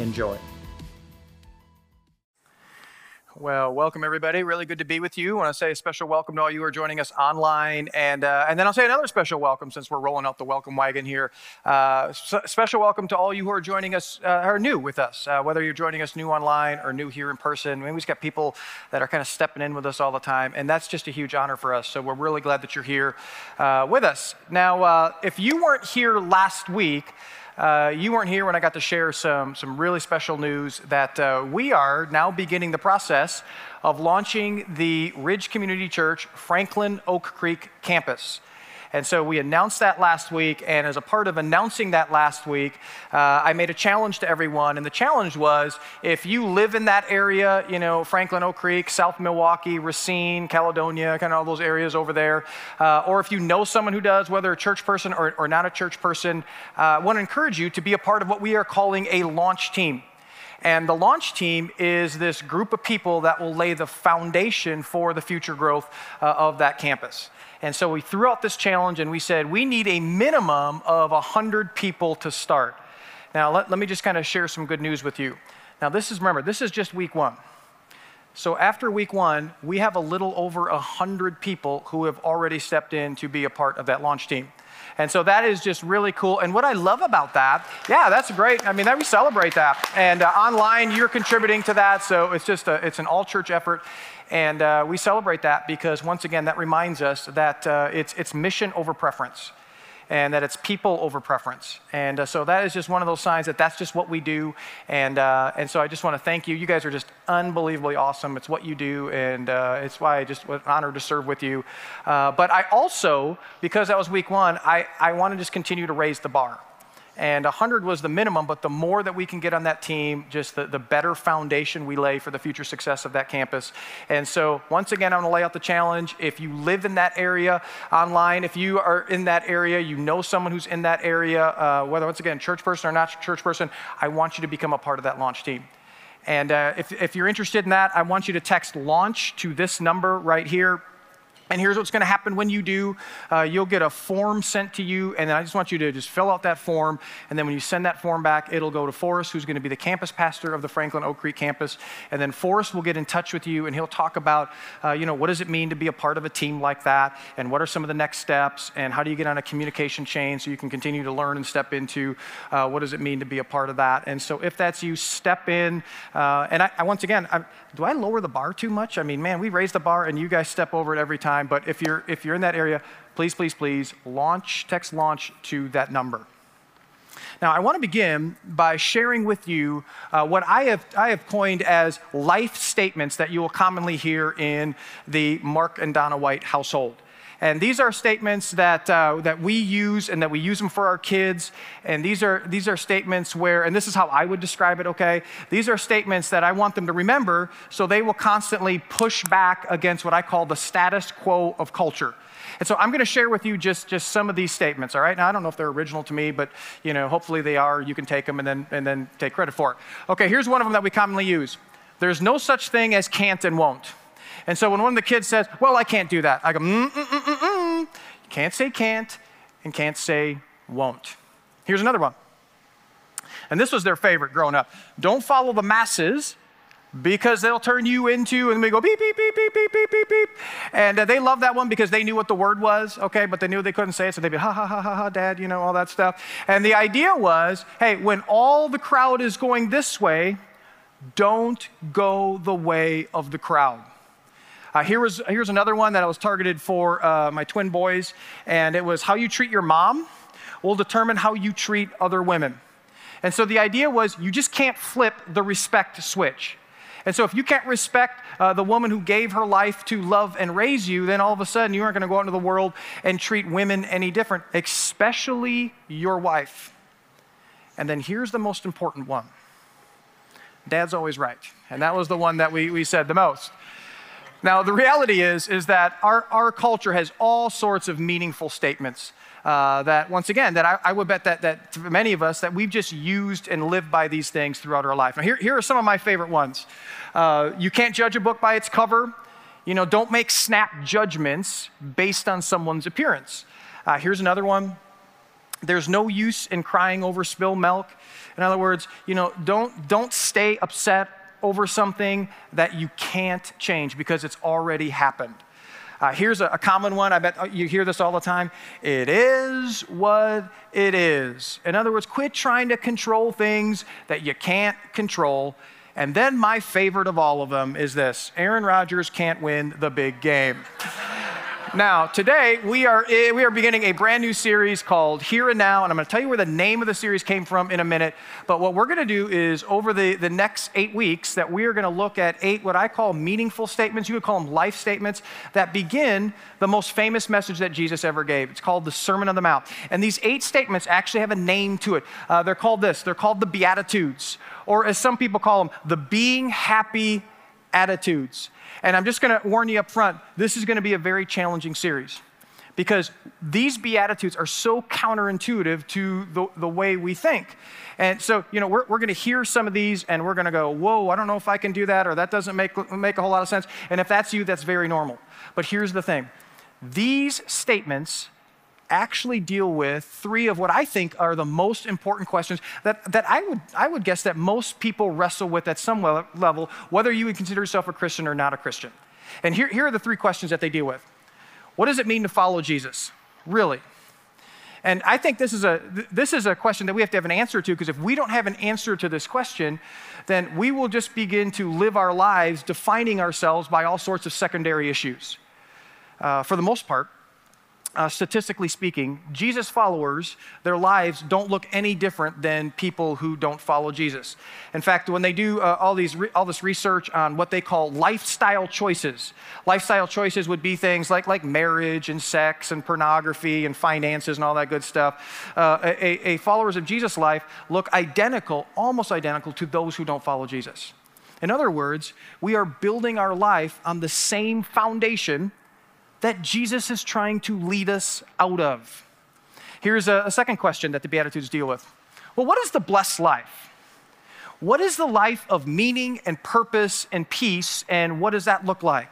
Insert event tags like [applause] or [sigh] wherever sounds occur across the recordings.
Enjoy. Well, welcome everybody. Really good to be with you. I want to say a special welcome to all you who are joining us online, and uh, and then I'll say another special welcome since we're rolling out the welcome wagon here. Uh, special welcome to all you who are joining us, uh, are new with us, uh, whether you're joining us new online or new here in person. We've got people that are kind of stepping in with us all the time, and that's just a huge honor for us. So we're really glad that you're here uh, with us. Now, uh, if you weren't here last week. Uh, you weren't here when I got to share some, some really special news that uh, we are now beginning the process of launching the Ridge Community Church Franklin Oak Creek campus. And so we announced that last week. And as a part of announcing that last week, uh, I made a challenge to everyone. And the challenge was if you live in that area, you know, Franklin, Oak Creek, South Milwaukee, Racine, Caledonia, kind of all those areas over there, uh, or if you know someone who does, whether a church person or, or not a church person, uh, I want to encourage you to be a part of what we are calling a launch team. And the launch team is this group of people that will lay the foundation for the future growth uh, of that campus. And so we threw out this challenge and we said, we need a minimum of 100 people to start. Now, let, let me just kind of share some good news with you. Now, this is, remember, this is just week one. So after week one, we have a little over 100 people who have already stepped in to be a part of that launch team. And so that is just really cool. And what I love about that, yeah, that's great. I mean, that we celebrate that. And uh, online, you're contributing to that. So it's just a, it's an all church effort. And uh, we celebrate that because, once again, that reminds us that uh, it's, it's mission over preference and that it's people over preference. And uh, so that is just one of those signs that that's just what we do. And, uh, and so I just want to thank you. You guys are just unbelievably awesome. It's what you do, and uh, it's why I just was honored to serve with you. Uh, but I also, because that was week one, I, I want to just continue to raise the bar and 100 was the minimum, but the more that we can get on that team, just the, the better foundation we lay for the future success of that campus. And so, once again, I'm to lay out the challenge. If you live in that area online, if you are in that area, you know someone who's in that area, uh, whether once again, church person or not church person, I want you to become a part of that launch team. And uh, if, if you're interested in that, I want you to text launch to this number right here, and here's what's going to happen when you do uh, you'll get a form sent to you, and then I just want you to just fill out that form. And then when you send that form back, it'll go to Forrest, who's going to be the campus pastor of the Franklin Oak Creek campus. And then Forrest will get in touch with you, and he'll talk about, uh, you know, what does it mean to be a part of a team like that, and what are some of the next steps, and how do you get on a communication chain so you can continue to learn and step into uh, what does it mean to be a part of that. And so if that's you, step in. Uh, and I, I, once again, I, do I lower the bar too much? I mean, man, we raise the bar, and you guys step over it every time time, but if you're, if you're in that area, please, please, please launch, text launch to that number. Now, I want to begin by sharing with you uh, what I have, I have coined as life statements that you will commonly hear in the Mark and Donna White household. And these are statements that, uh, that we use and that we use them for our kids. And these are, these are statements where, and this is how I would describe it, okay? These are statements that I want them to remember so they will constantly push back against what I call the status quo of culture. And so I'm going to share with you just, just some of these statements, all right? Now, I don't know if they're original to me, but, you know, hopefully they are. You can take them and then, and then take credit for it. Okay, here's one of them that we commonly use. There's no such thing as can't and won't. And so when one of the kids says, Well, I can't do that, I go, mm, mm, mm, mm, mm. Can't say can't and can't say won't. Here's another one. And this was their favorite growing up. Don't follow the masses because they'll turn you into, and we go beep, beep, beep, beep, beep, beep, beep, beep. And uh, they love that one because they knew what the word was, okay, but they knew they couldn't say it, so they'd be, ha, ha, ha, ha, ha, dad, you know, all that stuff. And the idea was, hey, when all the crowd is going this way, don't go the way of the crowd. Uh, here was, here's another one that I was targeted for uh, my twin boys, and it was how you treat your mom will determine how you treat other women. And so the idea was you just can't flip the respect switch. And so, if you can't respect uh, the woman who gave her life to love and raise you, then all of a sudden you aren't going to go out into the world and treat women any different, especially your wife. And then here's the most important one Dad's always right. And that was the one that we, we said the most. Now, the reality is, is that our, our culture has all sorts of meaningful statements uh, that, once again, that I, I, would bet that, that for many of us, that we've just used and lived by these things throughout our life. Now, here, here are some of my favorite ones. Uh, you can't judge a book by its cover. You know, don't make snap judgments based on someone's appearance. Uh, here's another one. There's no use in crying over spilled milk. In other words, you know, don't, don't stay upset over something that you can't change because it's already happened. Uh, here's a, a, common one. I bet you hear this all the time. It is what it is. In other words, quit trying to control things that you can't control. And then my favorite of all of them is this Aaron Rodgers can't win the big game. [laughs] Now, today we are, eh, we are beginning a brand new series called Here and Now, and I'm going to tell you where the name of the series came from in a minute. But what we're going to do is over the, the next eight weeks that we are going to look at eight what I call meaningful statements. You would call them life statements that begin the most famous message that Jesus ever gave. It's called the Sermon on the Mount. And these eight statements actually have a name to it. Uh, they're called this. They're called the Beatitudes, or as some people call them, the being happy attitudes. And I'm just going to warn you up front this is going to be a very challenging series because these Beatitudes are so counterintuitive to the, the way we think. And so, you know, we're, we're going to hear some of these and we're going to go, whoa, I don't know if I can do that, or that doesn't make, make a whole lot of sense. And if that's you, that's very normal. But here's the thing these statements actually deal with three of what I think are the most important questions that, that I, would, I would guess that most people wrestle with at some level, whether you would consider yourself a Christian or not a Christian. And here, here are the three questions that they deal with What does it mean to follow Jesus? Really? And I think this is a, this is a question that we have to have an answer to because if we don't have an answer to this question, then we will just begin to live our lives defining ourselves by all sorts of secondary issues. Uh, for the most part, uh, statistically speaking, Jesus followers, their lives don't look any different than people who don't follow Jesus. In fact, when they do uh, all, these re- all this research on what they call lifestyle choices, lifestyle choices would be things like, like marriage and sex and pornography and finances and all that good stuff. Uh, a, a followers of Jesus' life look identical, almost identical to those who don't follow Jesus. In other words, we are building our life on the same foundation that Jesus is trying to lead us out of. Here's a, a second question that the Beatitudes deal with. Well, what is the blessed life? What is the life of meaning and purpose and peace, and what does that look like?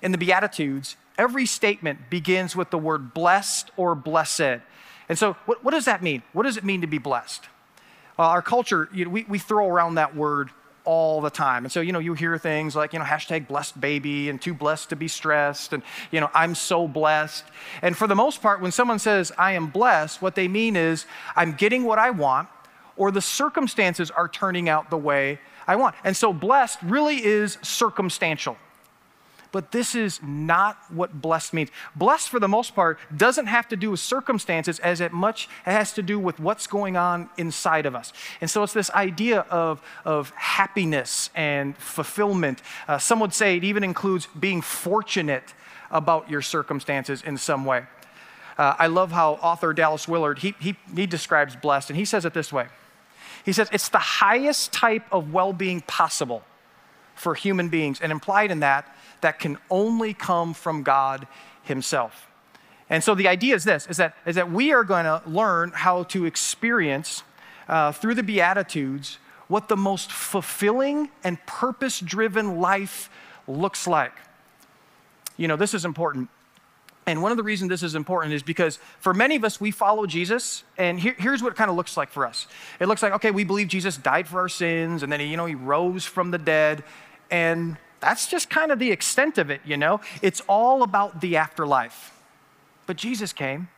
In the Beatitudes, every statement begins with the word blessed or blessed. And so, what, what does that mean? What does it mean to be blessed? Well, our culture, you know, we, we throw around that word all the time. And so, you know, you hear things like, you know, hashtag blessed baby and too blessed to be stressed and, you know, I'm so blessed. And for the most part, when someone says, I am blessed, what they mean is, I'm getting what I want or the circumstances are turning out the way I want. And so, blessed really is circumstantial. But this is not what blessed means. Blessed, for the most part, doesn't have to do with circumstances as it much it has to do with what's going on inside of us. And so it's this idea of, of happiness and fulfillment. Uh, some would say it even includes being fortunate about your circumstances in some way. Uh, I love how author Dallas Willard, he, he, he describes blessed, and he says it this way. He says, it's the highest type of well-being possible for human beings. And implied in that that can only come from God Himself. And so the idea is this is that, is that we are going to learn how to experience uh, through the Beatitudes what the most fulfilling and purpose driven life looks like. You know, this is important. And one of the reasons this is important is because for many of us, we follow Jesus, and here, here's what it kind of looks like for us. It looks like, okay, we believe Jesus died for our sins, and then he, you know, he rose from the dead, and that's just kind of the extent of it, you know? It's all about the afterlife. But Jesus came,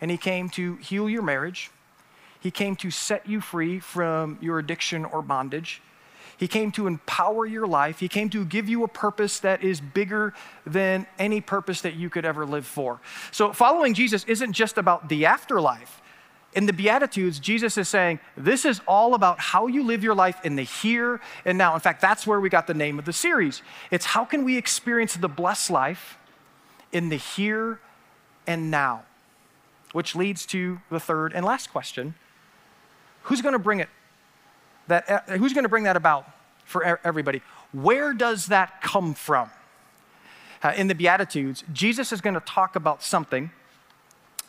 and He came to heal your marriage. He came to set you free from your addiction or bondage. He came to empower your life. He came to give you a purpose that is bigger than any purpose that you could ever live for. So, following Jesus isn't just about the afterlife, in the Beatitudes, Jesus is saying, This is all about how you live your life in the here and now. In fact, that's where we got the name of the series. It's how can we experience the blessed life in the here and now? Which leads to the third and last question Who's going to bring it? that uh, who's going to bring that about for everybody? Where does that come from? Uh, in the Beatitudes, Jesus is going to talk about something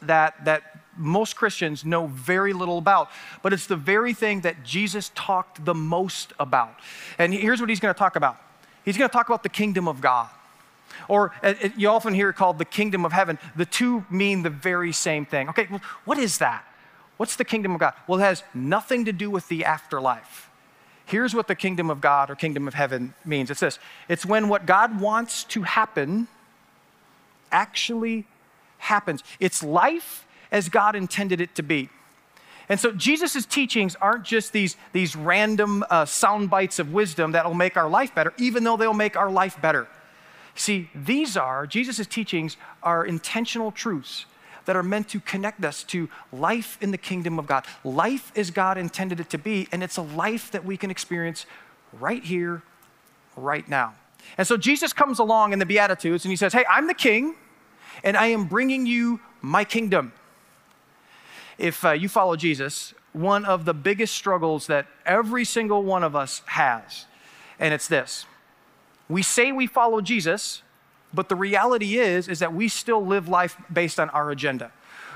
that, that most Christians know very little about, but it's the very thing that Jesus talked the most about. And here's what he's going to talk about He's going to talk about the kingdom of God. Or uh, uh, you often hear it called the kingdom of heaven. The two mean the very same thing. Okay, well, what is that? What's the kingdom of God? Well, it has nothing to do with the afterlife. Here's what the kingdom of God or kingdom of heaven means it's this it's when what God wants to happen actually happens. It's life as God intended it to be. And so Jesus' teachings aren't just these, these random uh, sound bites of wisdom that will make our life better, even though they'll make our life better. See, these are, Jesus' teachings are intentional truths that are meant to connect us to life in the kingdom of God. Life as God intended it to be, and it's a life that we can experience right here, right now. And so Jesus comes along in the Beatitudes and he says, Hey, I'm the king, and I am bringing you my kingdom. If uh, you follow Jesus, one of the biggest struggles that every single one of us has, and it's this we say we follow Jesus, but the reality is is that we still live life based on our agenda.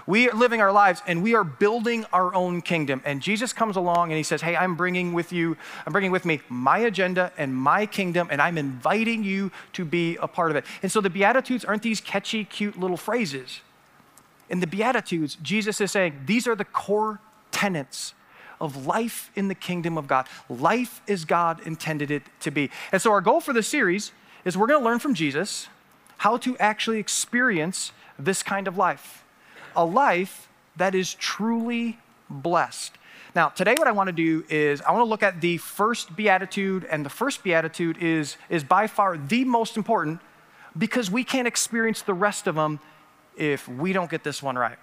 We are living our lives and we are building our own kingdom. And Jesus comes along and he says, Hey, I'm bringing with you, I'm bringing with me my agenda and my kingdom, and I'm inviting you to be a part of it. And so the Beatitudes aren't these catchy, cute little phrases. In the Beatitudes, Jesus is saying, These are the core tenets of life in the kingdom of God. Life as God intended it to be. And so, our goal for this series is we're going to learn from Jesus how to actually experience this kind of life a life that is truly blessed. Now, today, what I want to do is I want to look at the first beatitude, and the first beatitude is, is by far the most important because we can't experience the rest of them if we don't get this one right.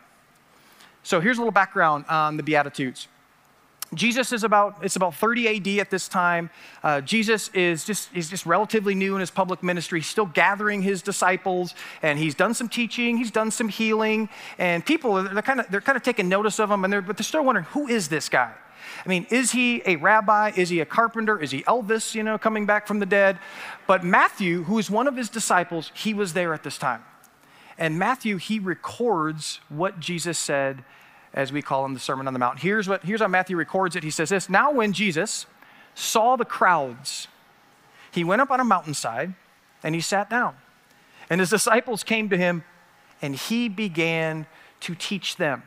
So, here's a little background on the beatitudes. Jesus is about, it's about 30 AD at this time. Uh, Jesus is just, is just relatively new in his public ministry. He's still gathering his disciples and he's done some teaching, he's done some healing, and people, they're kind of, they're kind of taking notice of him, and they're, but they're still wondering, who is this guy? I mean, is he a rabbi? Is he a carpenter? Is he Elvis, you know, coming back from the dead? But Matthew, who is one of his disciples, he was there at this time. And Matthew, he records what Jesus said as we call him the Sermon on the Mount. Here's, what, here's how Matthew records it. He says this Now, when Jesus saw the crowds, he went up on a mountainside and he sat down. And his disciples came to him and he began to teach them.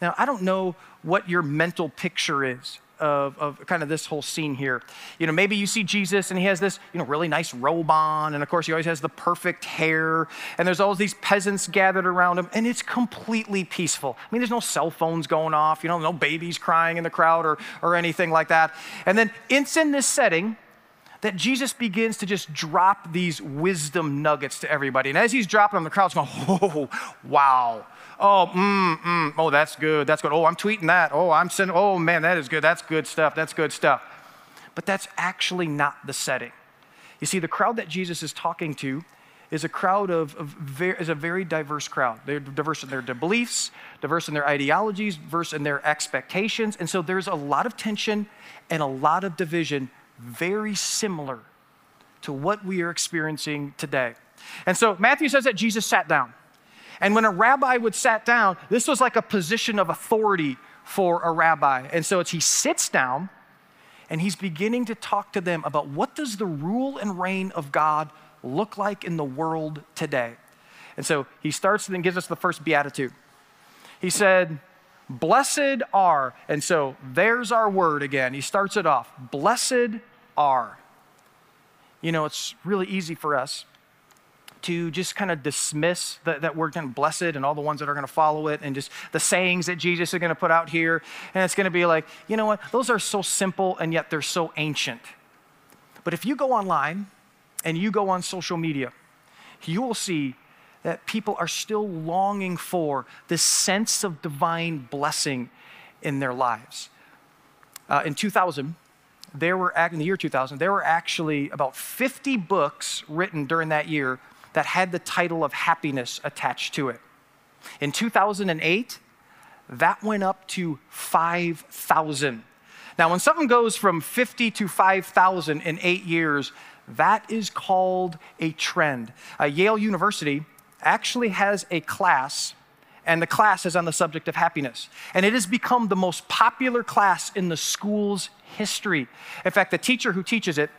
Now, I don't know what your mental picture is of, of kind of this whole scene here. You know, maybe you see Jesus and he has this, you know, really nice robe on, and of course he always has the perfect hair, and there's all these peasants gathered around him, and it's completely peaceful. I mean, there's no cell phones going off, you know, no babies crying in the crowd or, or anything like that. And then it's in this setting that Jesus begins to just drop these wisdom nuggets to everybody. And as he's dropping them, the crowd's going, oh, wow. Oh, mm, mm, oh, that's good. That's good. Oh, I'm tweeting that. Oh, I'm sending, oh, man, that is good. That's good stuff. That's good stuff. But that's actually not the setting. You see, the crowd that Jesus is talking to is a crowd of, of very, is a very diverse crowd. They're diverse in their beliefs, diverse in their ideologies, diverse in their expectations. And so there's a lot of tension and a lot of division very similar to what we are experiencing today. And so Matthew says that Jesus sat down. And when a rabbi would sat down, this was like a position of authority for a rabbi. And so he sits down and he's beginning to talk to them about what does the rule and reign of God look like in the world today. And so he starts and then gives us the first beatitude. He said, Blessed are, and so there's our word again. He starts it off. Blessed are. You know, it's really easy for us to just kind of dismiss the, that word kind of blessed and all the ones that are going to follow it and just the sayings that Jesus is going to put out here. And it's going to be like, you know what? Those are so simple and yet they're so ancient. But if you go online and you go on social media, you will see that people are still longing for this sense of divine blessing in their lives. Uh, in 2000, there were, in the year 2000, there were actually about 50 books written during that year that had the title of happiness attached to it. In 2008, that went up to 5,000. Now, when something goes from 50 to 5,000 in eight years, that is called a trend. Uh, Yale University actually has a class, and the class is on the subject of happiness. And it has become the most popular class in the school's history. In fact, the teacher who teaches it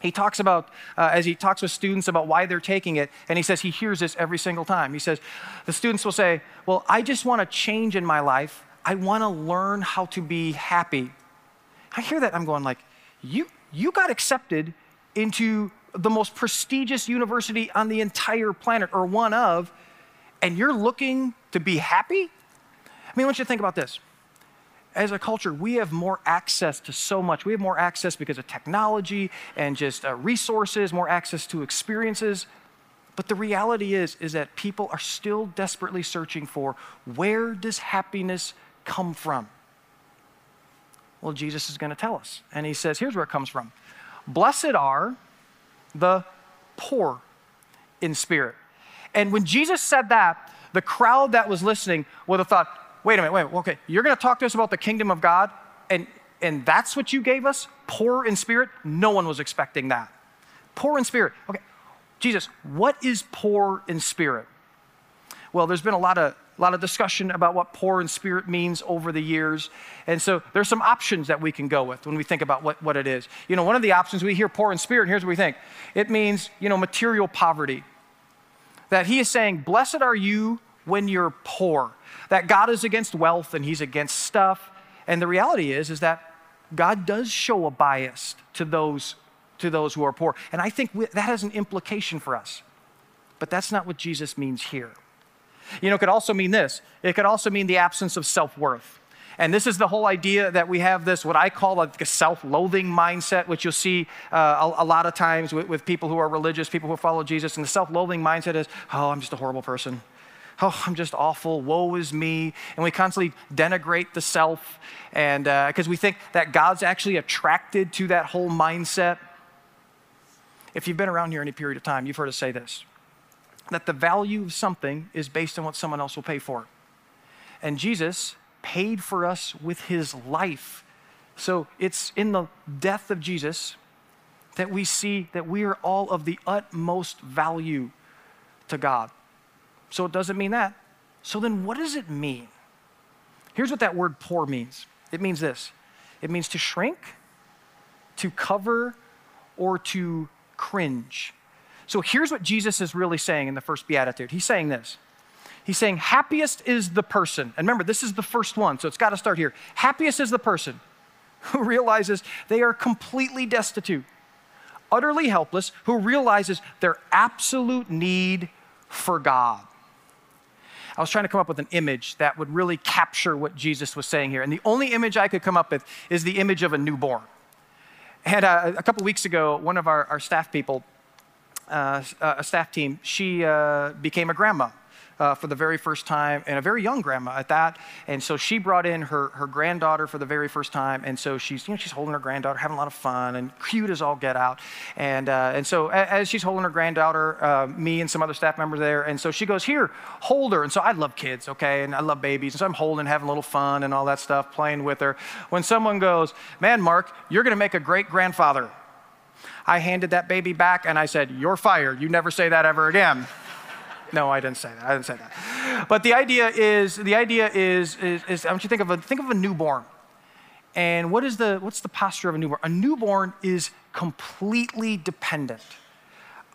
he talks about, uh, as he talks with students about why they're taking it, and he says he hears this every single time. He says, the students will say, Well, I just want to change in my life. I want to learn how to be happy. I hear that, I'm going, like, you, you got accepted into the most prestigious university on the entire planet, or one of, and you're looking to be happy? I mean, I want you to think about this as a culture, we have more access to so much. We have more access because of technology and just uh, resources, more access to experiences. But the reality is, is that people are still desperately searching for where does happiness come from? Well, Jesus is going to tell us. And he says, here's where it comes from Blessed are the poor in spirit. And when Jesus said that, the crowd that was listening would have thought, wait a minute, wait, okay, you're going to talk to us about the kingdom of God, and, and that's what you gave us? Poor in spirit? No one was expecting that. Poor in spirit. Okay, Jesus, what is poor in spirit? Well, there's been a lot of a lot of discussion about what poor in spirit means over the years. And so there's some options that we can go with when we think about what, what it is. You know, one of the options we hear poor in spirit, and here's what we think it means, you know, material poverty. That he is saying, Blessed are you when you're poor that God is against wealth and he's against stuff. And the reality is, is that God does show a bias to those, to those who are poor. And I think we, that has an implication for us. But that's not what Jesus means here. You know, it could also mean this it could also mean the absence of self worth. And this is the whole idea that we have this, what I call a self loathing mindset, which you'll see uh, a, a, lot of times with, with people who are religious, people who follow Jesus. And the self loathing mindset is, oh, I'm just a horrible person oh, I'm just awful, woe is me. And we constantly denigrate the self, and because uh, we think that God's actually attracted to that whole mindset. If you've been around here any period of time, you've heard us say this that the value of something is based on what someone else will pay for. And Jesus paid for us with his life. So it's in the death of Jesus that we see that we are all of the utmost value to God. So it doesn't mean that. So then what does it mean? Here's what that word poor means it means this it means to shrink, to cover, or to cringe. So here's what Jesus is really saying in the first beatitude. He's saying this. He's saying, happiest is the person. And remember, this is the first one, so it's got to start here. Happiest is the person [laughs] who realizes they are completely destitute, utterly helpless, who realizes their absolute need for God. I was trying to come up with an image that would really capture what Jesus was saying here. And the only image I could come up with is the image of a newborn. And uh, a couple weeks ago, one of our, our staff people, uh, a staff team, she uh, became a grandma uh, for the very first time, and a very young grandma at that. And so she brought in her, her granddaughter for the very first time. And so she's, you know, she's holding her granddaughter, having a lot of fun, and cute as all get out. And, uh, and so as she's holding her granddaughter, uh, me and some other staff members there, and so she goes, Here, hold her. And so I love kids, okay, and I love babies. And so I'm holding, having a little fun and all that stuff, playing with her. When someone goes, Man, Mark, you're going to make a great grandfather. I handed that baby back and I said, You're fired. You never say that ever again. No, I didn't say that. I didn't say that. But the idea is, the idea is, is, is I want you to think of a, think of a newborn. And what is the, what's the posture of a newborn? A newborn is completely dependent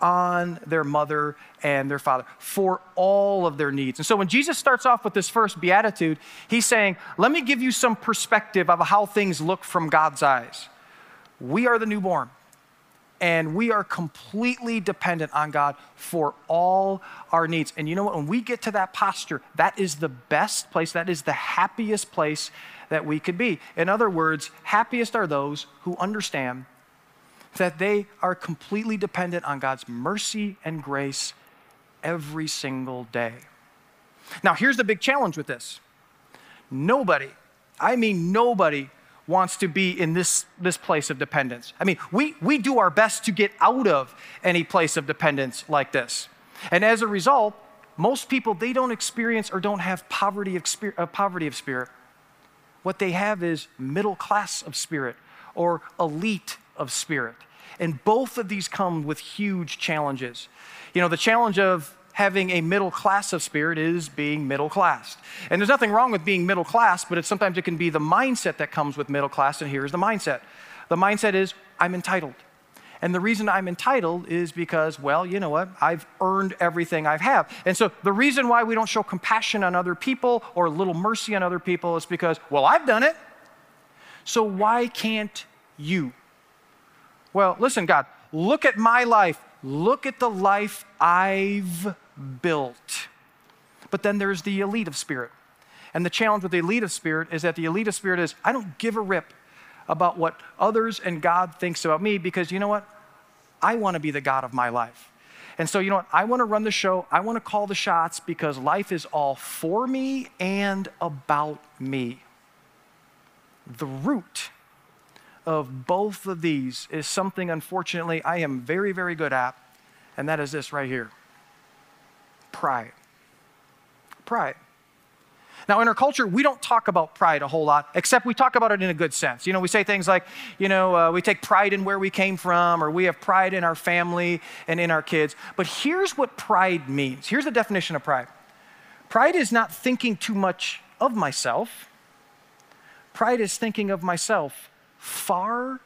on their mother and their father for all of their needs. And so when Jesus starts off with this first beatitude, he's saying, Let me give you some perspective of how things look from God's eyes. We are the newborn and we are completely dependent on God for all our needs. And you know what? When we get to that posture, that is the best place, that is the happiest place that we could be. In other words, happiest are those who understand that they are completely dependent on God's mercy and grace every single day. Now, here's the big challenge with this nobody, I mean, nobody wants to be in this, this place of dependence. I mean, we, we do our best to get out of any place of dependence like this. And as a result, most people, they don't experience or don't have poverty of, spirit, uh, poverty of spirit. what they have is middle class of spirit or elite of spirit. And both of these come with huge challenges. You know, the challenge of having a middle class of spirit is being middle class. And there's nothing wrong with being middle class, but sometimes it can be the mindset that comes with middle class. And here's the mindset the mindset is, I'm entitled. And the reason I'm entitled is because, well, you know what? I've earned everything I have. And so the reason why we don't show compassion on other people or a little mercy on other people is because, well, I've done it. So why can't you? Well, listen, God, look at my life. Look at the life I've built. But then there's the elite of spirit. And the challenge with the elite of spirit is that the elite of spirit is I don't give a rip about what others and God thinks about me because you know what? I want to be the God of my life. And so, you know what? I want to run the show. I want to call the shots because life is all for me and about me. The root of both of these is something, unfortunately, I am very, very good at, and that is this right here pride. Pride. Now, in our culture, we don't talk about pride a whole lot, except we talk about it in a good sense. You know, we say things like, you know, uh, we take pride in where we came from, or we have pride in our family and in our kids. But here's what pride means here's the definition of pride pride is not thinking too much of myself, pride is thinking of myself far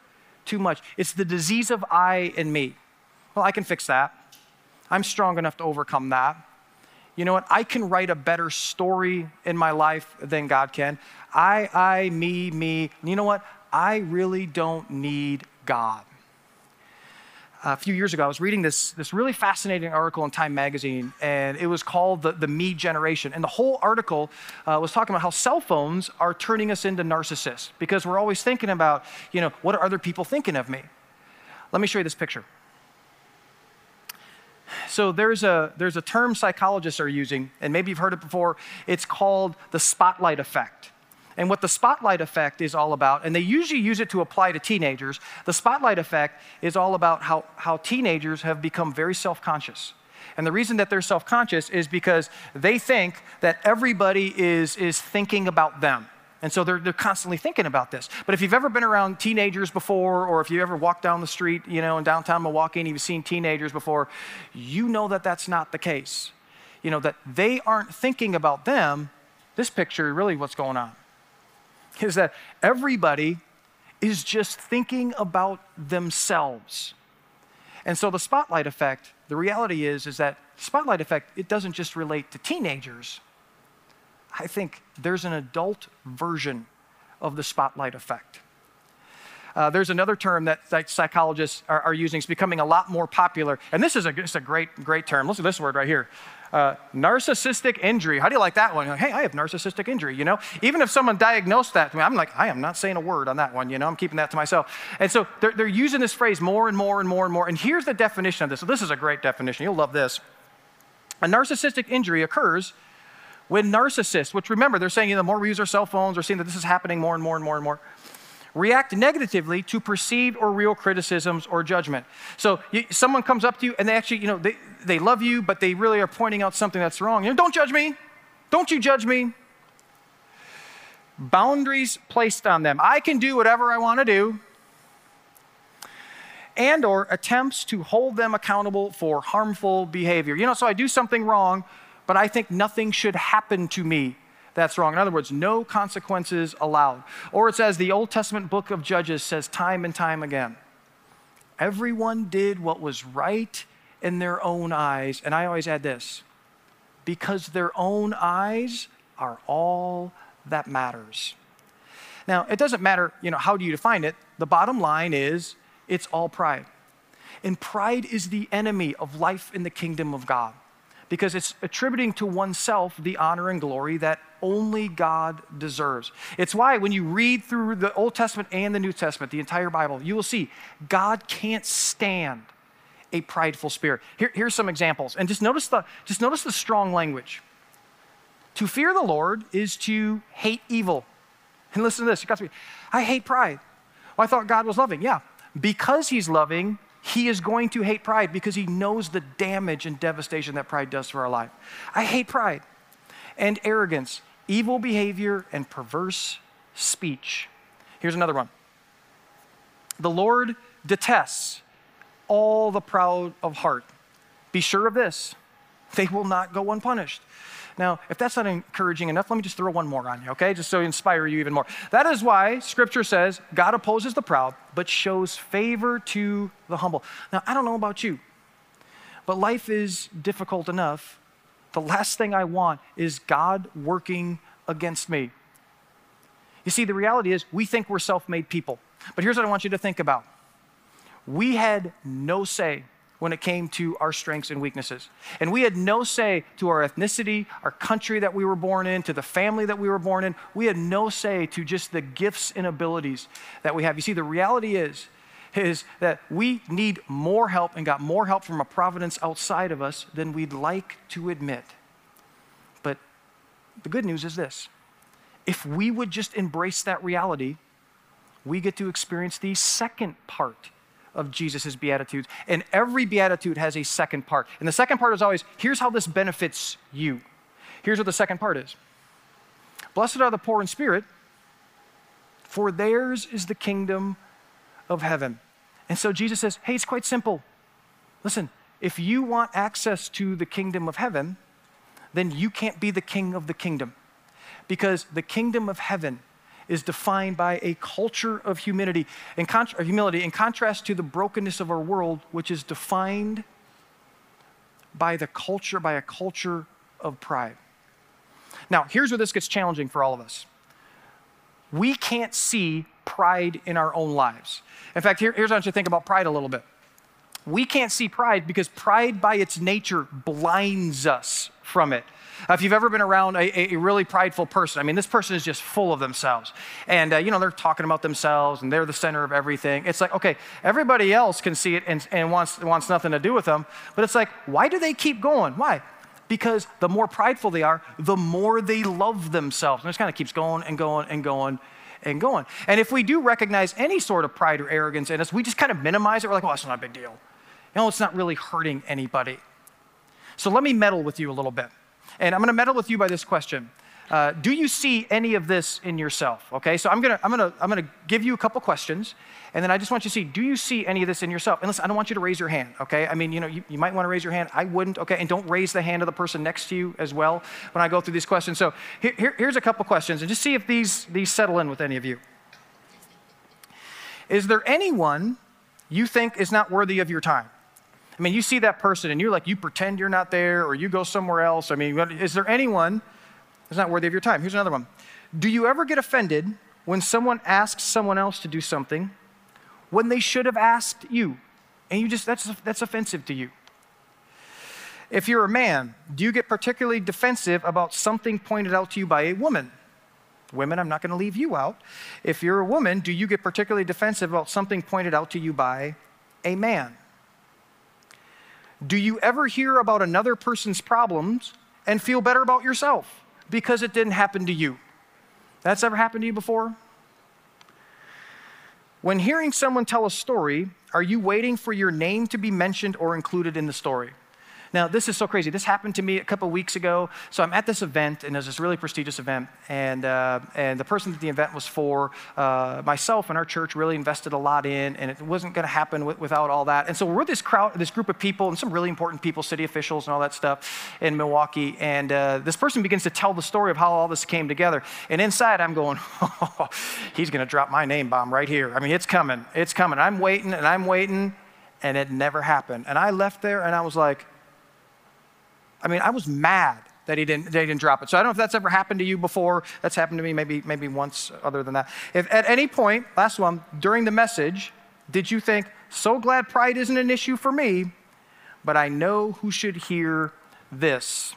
too much. It's the disease of I and me. Well, I can fix that. I'm strong enough to overcome that you know what? I can write a better story in my life than God can. I, I, me, me. You know what? I really don't need God. A few years ago, I was reading this, this really fascinating article in Time Magazine, and it was called The, the Me Generation. And the whole article uh, was talking about how cell phones are turning us into narcissists because we're always thinking about, you know, what are other people thinking of me? Let me show you this picture. So there's a, there's a term psychologists are using, and maybe you've heard it before. It's called the spotlight effect. And what the spotlight effect is all about, and they usually use it to apply to teenagers, the spotlight effect is all about how, how teenagers have become very self conscious. And the reason that they're self conscious is because they think that everybody is, is thinking about them. And so they're, they're constantly thinking about this. But if you've ever been around teenagers before, or if you've ever walked down the street, you know, in downtown Milwaukee and you've seen teenagers before, you know that that's not the case. You know, that they aren't thinking about them. This picture, really, what's going on is that everybody is just thinking about themselves. And so the spotlight effect, the reality is, is that spotlight effect, it doesn't just relate to teenagers I think there's an adult version of the spotlight effect. Uh, there's another term that, that psychologists are, are, using. It's becoming a lot more popular. And this is a, a great, great term. Listen to this word right here. Uh, narcissistic injury. How do you like that one? Like, hey, I have narcissistic injury, you know? Even if someone diagnosed that to me, I'm like, I am not saying a word on that one, you know? I'm keeping that to myself. And so they're, they're using this phrase more and more and more and more. And here's the definition of this. So this is a great definition. You'll love this. A narcissistic injury occurs when narcissists, which remember, they're saying you know, the more we use our cell phones, we're seeing that this is happening more and more and more and more, react negatively to perceived or real criticisms or judgment. So you, someone comes up to you and they actually, you know, they, they love you, but they really are pointing out something that's wrong. You know, don't judge me. Don't you judge me. Boundaries placed on them. I can do whatever I want to do. And or attempts to hold them accountable for harmful behavior. You know, so I do something wrong, but I think nothing should happen to me that's wrong. In other words, no consequences allowed. Or it's as the Old Testament book of Judges says time and time again everyone did what was right in their own eyes. And I always add this because their own eyes are all that matters. Now, it doesn't matter, you know, how do you define it? The bottom line is it's all pride. And pride is the enemy of life in the kingdom of God because it's attributing to oneself the honor and glory that only God deserves. It's why when you read through the Old Testament and the New Testament, the entire Bible, you will see God can't stand a prideful spirit. Here, here's some examples. And just notice the just notice the strong language. To fear the Lord is to hate evil. And listen to this. You got to be, I hate pride. Well, I thought God was loving. Yeah. Because he's loving, he is going to hate pride because he knows the damage and devastation that pride does to our life. I hate pride and arrogance, evil behavior, and perverse speech. Here's another one The Lord detests all the proud of heart. Be sure of this they will not go unpunished. Now, if that's not encouraging enough, let me just throw one more on you, okay? Just so inspire you even more. That is why scripture says God opposes the proud, but shows favor to the humble. Now, I don't know about you, but life is difficult enough. The last thing I want is God working against me. You see, the reality is we think we're self made people. But here's what I want you to think about we had no say when it came to our strengths and weaknesses. And we had no say to our ethnicity, our country that we were born in, to the family that we were born in. We had no say to just the gifts and abilities that we have. You see, the reality is, is that we need more help and got more help from a providence outside of us than we'd like to admit. But the good news is this if we would just embrace that reality, we get to experience the second part of Jesus' Beatitudes. And every Beatitude has a second part. And the second part is always here's how this benefits you. Here's what the second part is Blessed are the poor in spirit, for theirs is the kingdom of heaven. And so Jesus says, hey, it's quite simple. Listen, if you want access to the kingdom of heaven, then you can't be the king of the kingdom. Because the kingdom of heaven is defined by a culture of humility in, contra- humility in contrast to the brokenness of our world, which is defined by the culture, by a culture of pride. Now, here's where this gets challenging for all of us. We can't see pride in our own lives. In fact, here, here's how I to think about pride a little bit. We can't see pride because pride, by its nature, blinds us from it. If you've ever been around a, a, really prideful person, I mean, this person is just full of themselves. And, uh, you know, they're talking about themselves and they're the center of everything. It's like, okay, everybody else can see it and, and wants, wants nothing to do with them. But it's like, why do they keep going? Why? Because the more prideful they are, the more they love themselves. And it kind of keeps going and going and going and going. And if we do recognize any sort of pride or arrogance in us, we just kind of minimize it. We're like, oh, that's not a big deal. You know, it's not really hurting anybody. So let me meddle with you a little bit. And I'm going to meddle with you by this question. Uh, do you see any of this in yourself? Okay, so I'm gonna, I'm gonna, I'm gonna give you a couple questions, and then I just want you to see, do you see any of this in yourself? And listen, I don't want you to raise your hand, okay? I mean, you know, you, you might want to raise your hand. I wouldn't, okay? And don't raise the hand of the person next to you as well when I go through these questions. So here, here, here's a couple questions, and just see if these, these settle in with any of you. Is there anyone you think is not worthy of your time? I mean, you see that person and you're like, you pretend you're not there or you go somewhere else. I mean, is there anyone that's not worthy of your time? Here's another one. Do you ever get offended when someone asks someone else to do something when they should have asked you? And you just, that's, that's offensive to you. If you're a man, do you get particularly defensive about something pointed out to you by a woman? Women, I'm not going to leave you out. If you're a woman, do you get particularly defensive about something pointed out to you by a man? Do you ever hear about another person's problems and feel better about yourself because it didn't happen to you? That's ever happened to you before? When hearing someone tell a story, are you waiting for your name to be mentioned or included in the story? Now, this is so crazy. This happened to me a couple weeks ago. So I'm at this event, and there's this really prestigious event. And, uh, and the person that the event was for, uh, myself and our church really invested a lot in, and it wasn't going to happen w- without all that. And so we're this crowd, this group of people, and some really important people, city officials and all that stuff in Milwaukee. And uh, this person begins to tell the story of how all this came together. And inside, I'm going, oh, [laughs] he's going to drop my name bomb right here. I mean, it's coming. It's coming. I'm waiting, and I'm waiting, and it never happened. And I left there, and I was like, I mean, I was mad that he didn't, that he didn't drop it. So I don't know if that's ever happened to you before. That's happened to me maybe, maybe once other than that. If at any point, last one, during the message, did you think, so glad pride isn't an issue for me, but I know who should hear this?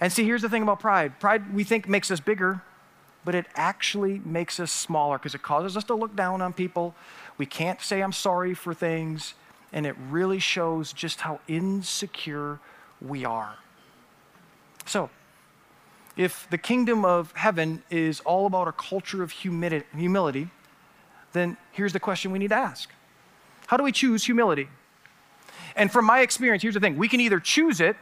And see, here's the thing about pride pride, we think, makes us bigger, but it actually makes us smaller because it causes us to look down on people. We can't say, I'm sorry for things. And it really shows just how insecure we are. So, if the kingdom of heaven is all about a culture of humility, then here's the question we need to ask How do we choose humility? And from my experience, here's the thing we can either choose it,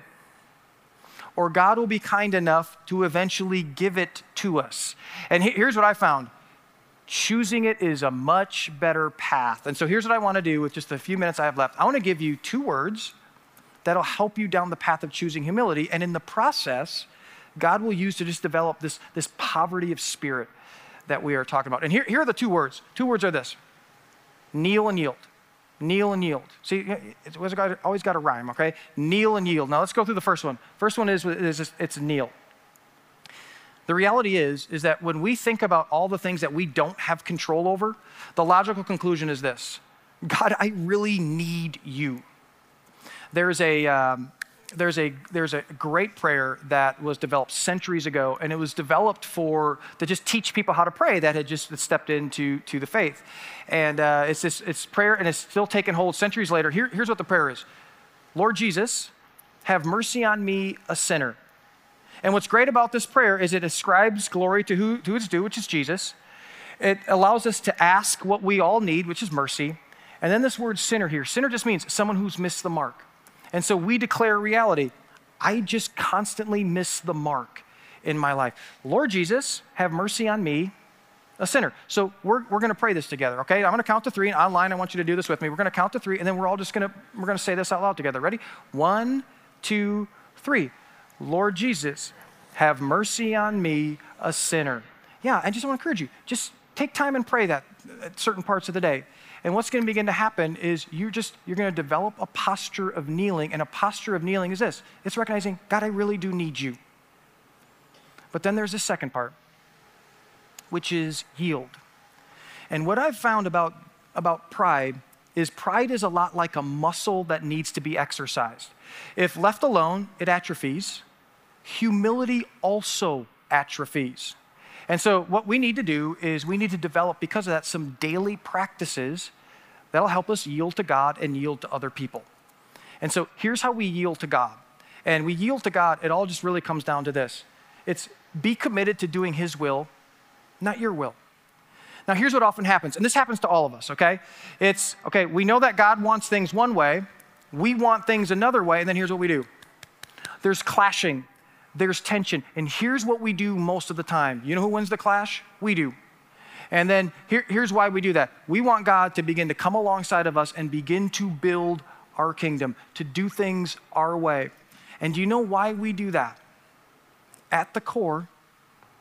or God will be kind enough to eventually give it to us. And here's what I found choosing it is a much better path. And so here's what I want to do with just the few minutes I have left I want to give you two words that'll help you down the path of choosing humility. And in the process, God will use to just develop this, this poverty of spirit that we are talking about. And here, here are the two words. Two words are this kneel and yield. Kneel and yield. See, it's always got a rhyme, okay? Kneel and yield. Now let's go through the first one. First one is, is it's kneel. The reality is, is that when we think about all the things that we don't have control over, the logical conclusion is this God, I really need you. There's a, um, there's a there's a great prayer that was developed centuries ago and it was developed for to just teach people how to pray that had just stepped into to the faith. And uh, it's this it's prayer and it's still taken hold centuries later. Here, here's what the prayer is. Lord jesus have mercy on me a sinner. And what's great about this prayer is it ascribes glory to who to its due which is jesus. It allows us to ask what we all need which is mercy. And then this word sinner here. Sinner just means someone who's missed the mark and so we declare reality. I just constantly miss the mark in my life. Lord Jesus, have mercy on me, a sinner. So we're, we're going to pray this together, okay? I'm going to count to three. And online, I want you to do this with me. We're going to count to three, and then we're all just going to, we're going to say this out loud together. Ready? One, two, three. Lord Jesus, have mercy on me, a sinner. Yeah, I just want to encourage you. Just take time and pray that at certain parts of the day. And what's going to begin to happen is you're just you're going to develop a posture of kneeling, and a posture of kneeling is this: it's recognizing, God, I really do need you. But then there's a second part, which is yield. And what I've found about, about pride is pride is a lot like a muscle that needs to be exercised. If left alone, it atrophies. Humility also atrophies. And so, what we need to do is we need to develop, because of that, some daily practices that'll help us yield to God and yield to other people. And so, here's how we yield to God. And we yield to God, it all just really comes down to this it's be committed to doing His will, not your will. Now, here's what often happens, and this happens to all of us, okay? It's, okay, we know that God wants things one way, we want things another way, and then here's what we do there's clashing there's tension. And here's what we do most of the time. You know who wins the clash? We do. And then here, here's why we do that. We want God to begin to come alongside of us and begin to build our kingdom, to do things our way. And do you know why we do that? At the core,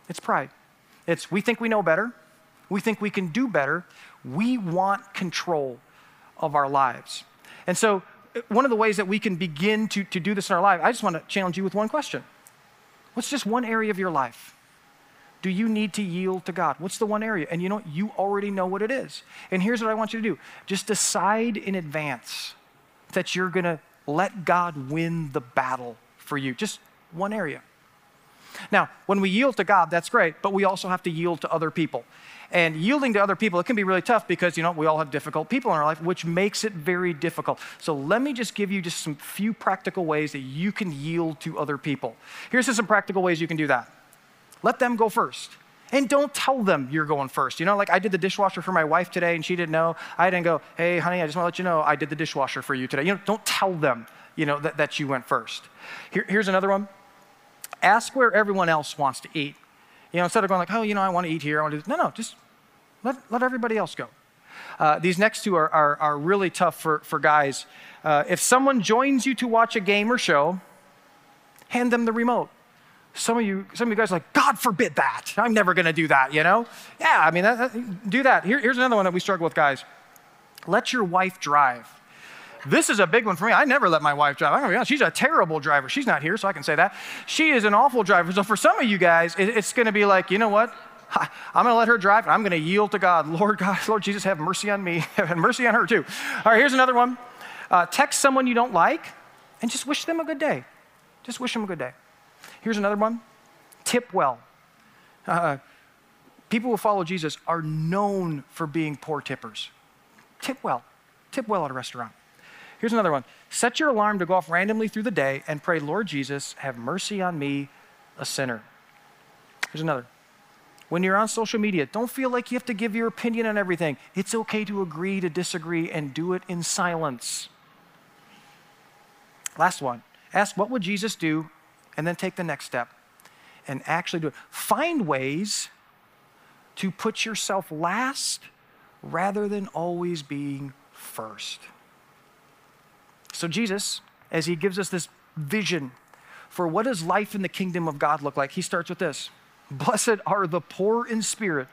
it's pride. It's we think we know better, we think we can do better, we want control of our lives. And so, eh, one of the ways that we can begin to, to do this in our life, I just want to challenge you with one question. What's just one area of your life? Do you need to yield to God? What's the one area? And you know, you already know what it is. And here's what I want you to do just decide in advance that you're going to let God win the battle for you. Just one area. Now, when we yield to God, that's great, but we also have to yield to other people. And yielding to other people, it can be really tough because, you know, we all have difficult people in our life, which makes it very difficult. So let me just give you just some few practical ways that you can yield to other people. Here's just some practical ways you can do that. Let them go first. And don't tell them you're going first. You know, like I did the dishwasher for my wife today and she didn't know. I didn't go, hey, honey, I just want to let you know I did the dishwasher for you today. You know, don't tell them, you know, that, that you went first. Here, here's another one ask where everyone else wants to eat. You know, instead of going like, oh, you know, I want to eat here, I want to do this. No, no, just let, let everybody else go. Uh, these next two are, are, are, really tough for, for guys. Uh, if someone joins you to watch a game or show, hand them the remote. Some of you, some of you guys are like, God forbid that. I'm never going to do that, you know? Yeah, I mean, that, that, do that. Here, here's another one that we struggle with, guys. Let your wife drive. This is a big one for me. I never let my wife drive. I'm gonna be honest, she's a terrible driver. She's not here, so I can say that. She is an awful driver. So for some of you guys, it's gonna be like, you know what? I'm going to let her drive and I'm going to yield to God. Lord God, [laughs] Lord Jesus, have mercy on me. [laughs] have mercy on her too. All right, here's another one. Uh, text someone you don't like and just wish them a good day. Just wish them a good day. Here's another one. Tip well. Uh, people who follow Jesus are known for being poor tippers. Tip well. Tip well at a restaurant. Here's another one. Set your alarm to go off randomly through the day and pray, Lord Jesus, have mercy on me, a sinner. Here's another. When you're on social media, don't feel like you have to give your opinion on everything. It's okay to agree to disagree and do it in silence. Last one. Ask, what would Jesus do? And then take the next step. and actually do it. Find ways to put yourself last rather than always being first. So, Jesus, as he gives us this vision for what does life in the kingdom of God look like, he starts with this Blessed are the poor in spirit,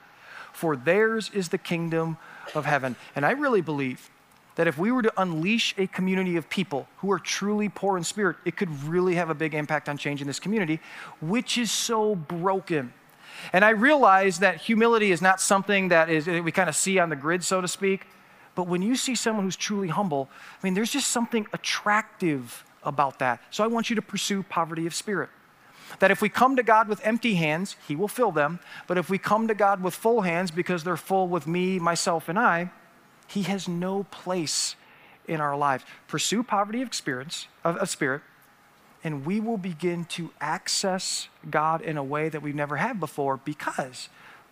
for theirs is the kingdom of heaven. And I really believe that if we were to unleash a community of people who are truly poor in spirit, it could really have a big impact on changing this community, which is so broken. And I realize that humility is not something that is we kind of see on the grid, so to speak. But when you see someone who's truly humble, I mean, there's just something attractive about that. So I want you to pursue poverty of spirit. That if we come to God with empty hands, He will fill them. But if we come to God with full hands because they're full with me, myself, and I, He has no place in our lives. Pursue poverty of, experience, of, of spirit, and we will begin to access God in a way that we've never had before because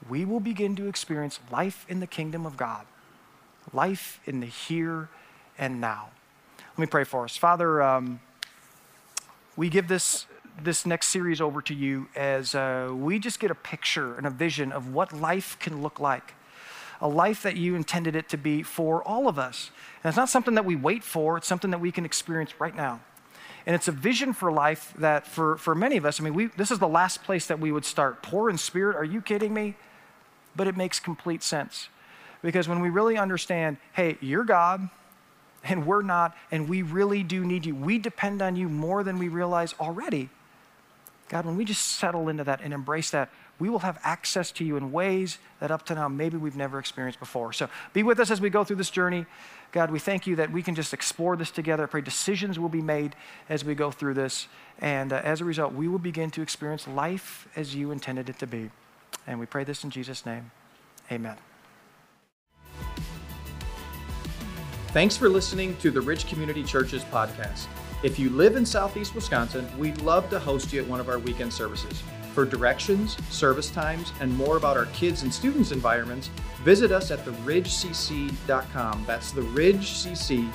we will begin to experience life in the kingdom of God, life in the here and now. Let me pray for us. Father, um, we give this this next series over to you as uh, we just get a picture and a vision of what life can look like. A life that you intended it to be for all of us. And it's not something that we wait for, it's something that we can experience right now. And it's a vision for life that for, for many of us, I mean, we, this is the last place that we would start. Poor in spirit, are you kidding me? But it makes complete sense. Because when we really understand, hey, you're God, and we're not, and we really do need you. We depend on you more than we realize already. God, when we just settle into that and embrace that, we will have access to you in ways that up to now maybe we've never experienced before. So be with us as we go through this journey. God, we thank you that we can just explore this together. I pray decisions will be made as we go through this. And uh, as a result, we will begin to experience life as you intended it to be. And we pray this in Jesus' name. Amen. Thanks for listening to the Ridge Community Churches podcast. If you live in Southeast Wisconsin, we'd love to host you at one of our weekend services. For directions, service times, and more about our kids and students' environments, visit us at theridgecc.com. That's theridgecc.com.